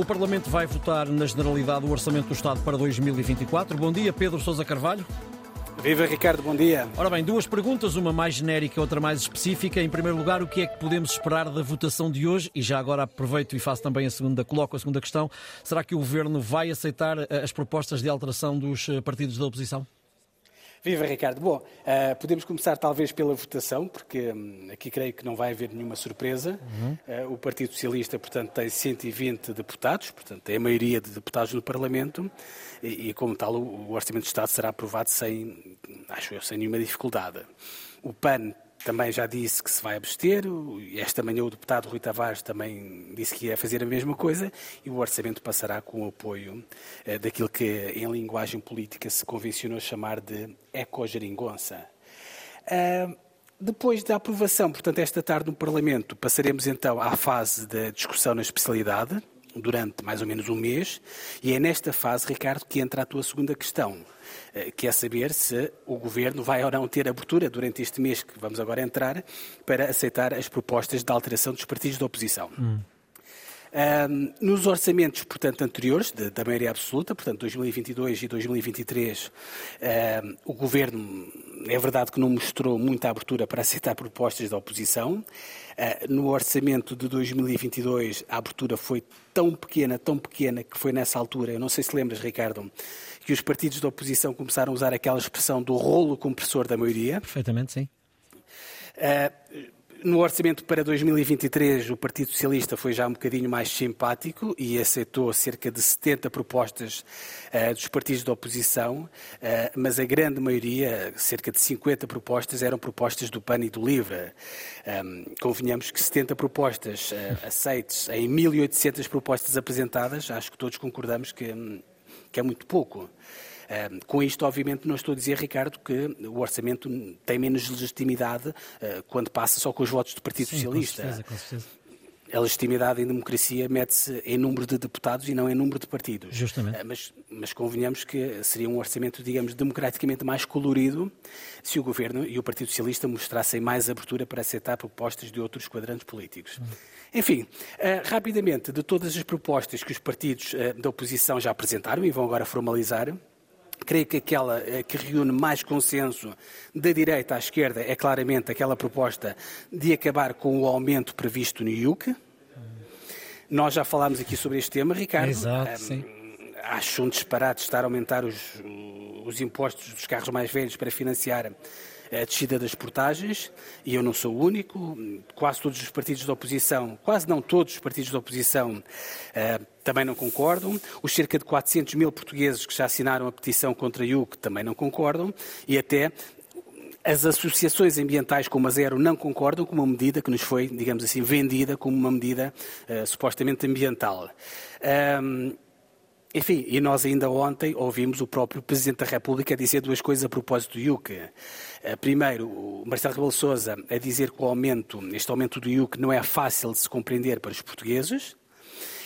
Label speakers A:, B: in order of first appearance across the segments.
A: O Parlamento vai votar na Generalidade o Orçamento do Estado para 2024. Bom dia, Pedro Sousa Carvalho.
B: Viva Ricardo, bom dia.
A: Ora bem, duas perguntas, uma mais genérica e outra mais específica. Em primeiro lugar, o que é que podemos esperar da votação de hoje? E já agora aproveito e faço também a segunda, coloco a segunda questão. Será que o Governo vai aceitar eh, as propostas de alteração dos eh, partidos da oposição?
B: Viva Ricardo. Bom, uh, podemos começar talvez pela votação, porque um, aqui creio que não vai haver nenhuma surpresa. Uhum. Uh, o Partido Socialista, portanto, tem 120 deputados, portanto, é a maioria de deputados no Parlamento, e, e como tal, o, o Orçamento de Estado será aprovado sem, acho eu, sem nenhuma dificuldade. O PAN também já disse que se vai abster. Esta manhã o deputado Rui Tavares também disse que ia fazer a mesma coisa e o orçamento passará com o apoio eh, daquilo que em linguagem política se convencionou chamar de ecogeringonça. Uh, depois da aprovação, portanto, esta tarde no Parlamento, passaremos então à fase da discussão na especialidade, durante mais ou menos um mês, e é nesta fase, Ricardo, que entra a tua segunda questão. Eh, que é saber se o Governo vai ou não ter abertura durante este mês que vamos agora entrar para aceitar as propostas de alteração dos partidos da oposição. Hum. Um, nos orçamentos, portanto, anteriores, de, da maioria absoluta, portanto, 2022 e 2023, um, o Governo, é verdade que não mostrou muita abertura para aceitar propostas da oposição. Uh, no orçamento de 2022, a abertura foi tão pequena, tão pequena, que foi nessa altura, eu não sei se lembras, Ricardo, que os partidos da oposição começaram a usar aquela expressão do rolo compressor da maioria.
A: Perfeitamente, sim.
B: Uh, no orçamento para 2023, o Partido Socialista foi já um bocadinho mais simpático e aceitou cerca de 70 propostas uh, dos partidos da oposição, uh, mas a grande maioria, cerca de 50 propostas, eram propostas do PAN e do LIVRE. Um, convenhamos que 70 propostas uh, aceites em 1.800 propostas apresentadas, acho que todos concordamos que, que é muito pouco com isto, obviamente, não estou a dizer, Ricardo, que o orçamento tem menos legitimidade uh, quando passa só com os votos do Partido
A: Sim,
B: Socialista.
A: Com certeza, com certeza.
B: A legitimidade em democracia mete-se em número de deputados e não em número de partidos.
A: Justamente.
B: Uh, mas, mas convenhamos que seria um orçamento, digamos, democraticamente mais colorido se o Governo e o Partido Socialista mostrassem mais abertura para aceitar propostas de outros quadrantes políticos. Hum. Enfim, uh, rapidamente, de todas as propostas que os partidos da oposição já apresentaram e vão agora formalizar, Creio que aquela eh, que reúne mais consenso da direita à esquerda é claramente aquela proposta de acabar com o aumento previsto no IUC. Nós já falámos aqui sobre este tema, Ricardo.
A: Exato, um, sim.
B: Acho um disparate estar a aumentar os, os impostos dos carros mais velhos para financiar a descida das portagens, e eu não sou o único, quase todos os partidos da oposição, quase não todos os partidos da oposição uh, também não concordam, os cerca de 400 mil portugueses que já assinaram a petição contra a IUC também não concordam, e até as associações ambientais como a Zero não concordam com uma medida que nos foi, digamos assim, vendida como uma medida uh, supostamente ambiental. Um, enfim, e nós ainda ontem ouvimos o próprio Presidente da República dizer duas coisas a propósito do IUC. Eh, primeiro, o Marcelo Rebelo Sousa a dizer que o aumento, este aumento do IUC não é fácil de se compreender para os portugueses.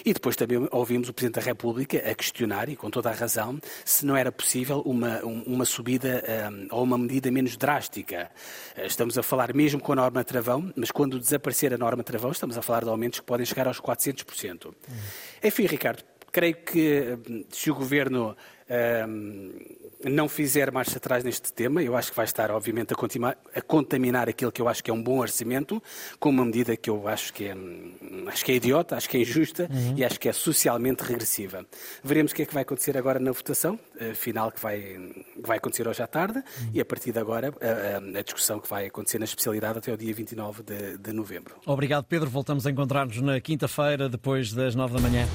B: E depois também ouvimos o Presidente da República a questionar, e com toda a razão, se não era possível uma, uma subida um, ou uma medida menos drástica. Eh, estamos a falar mesmo com a norma travão, mas quando desaparecer a norma travão, estamos a falar de aumentos que podem chegar aos 400%. Hum. Enfim, Ricardo, creio que hum, se o Governo um, não fizer marcha atrás neste tema, eu acho que vai estar, obviamente, a, continuar, a, contaminar aquilo que eu acho que é um bom orçamento, com uma medida que eu acho que é, hum, acho que é idiota, acho que é injusta uhum. e acho que é socialmente regressiva. Veremos o que é que vai acontecer agora na votação uh, final que vai, que vai acontecer hoje à tarde uhum. e a partir de agora a, a, discussão que vai acontecer na especialidade até o dia 29 de, de novembro.
A: Obrigado, Pedro. Voltamos a encontrar-nos na quinta-feira, depois das nove da manhã.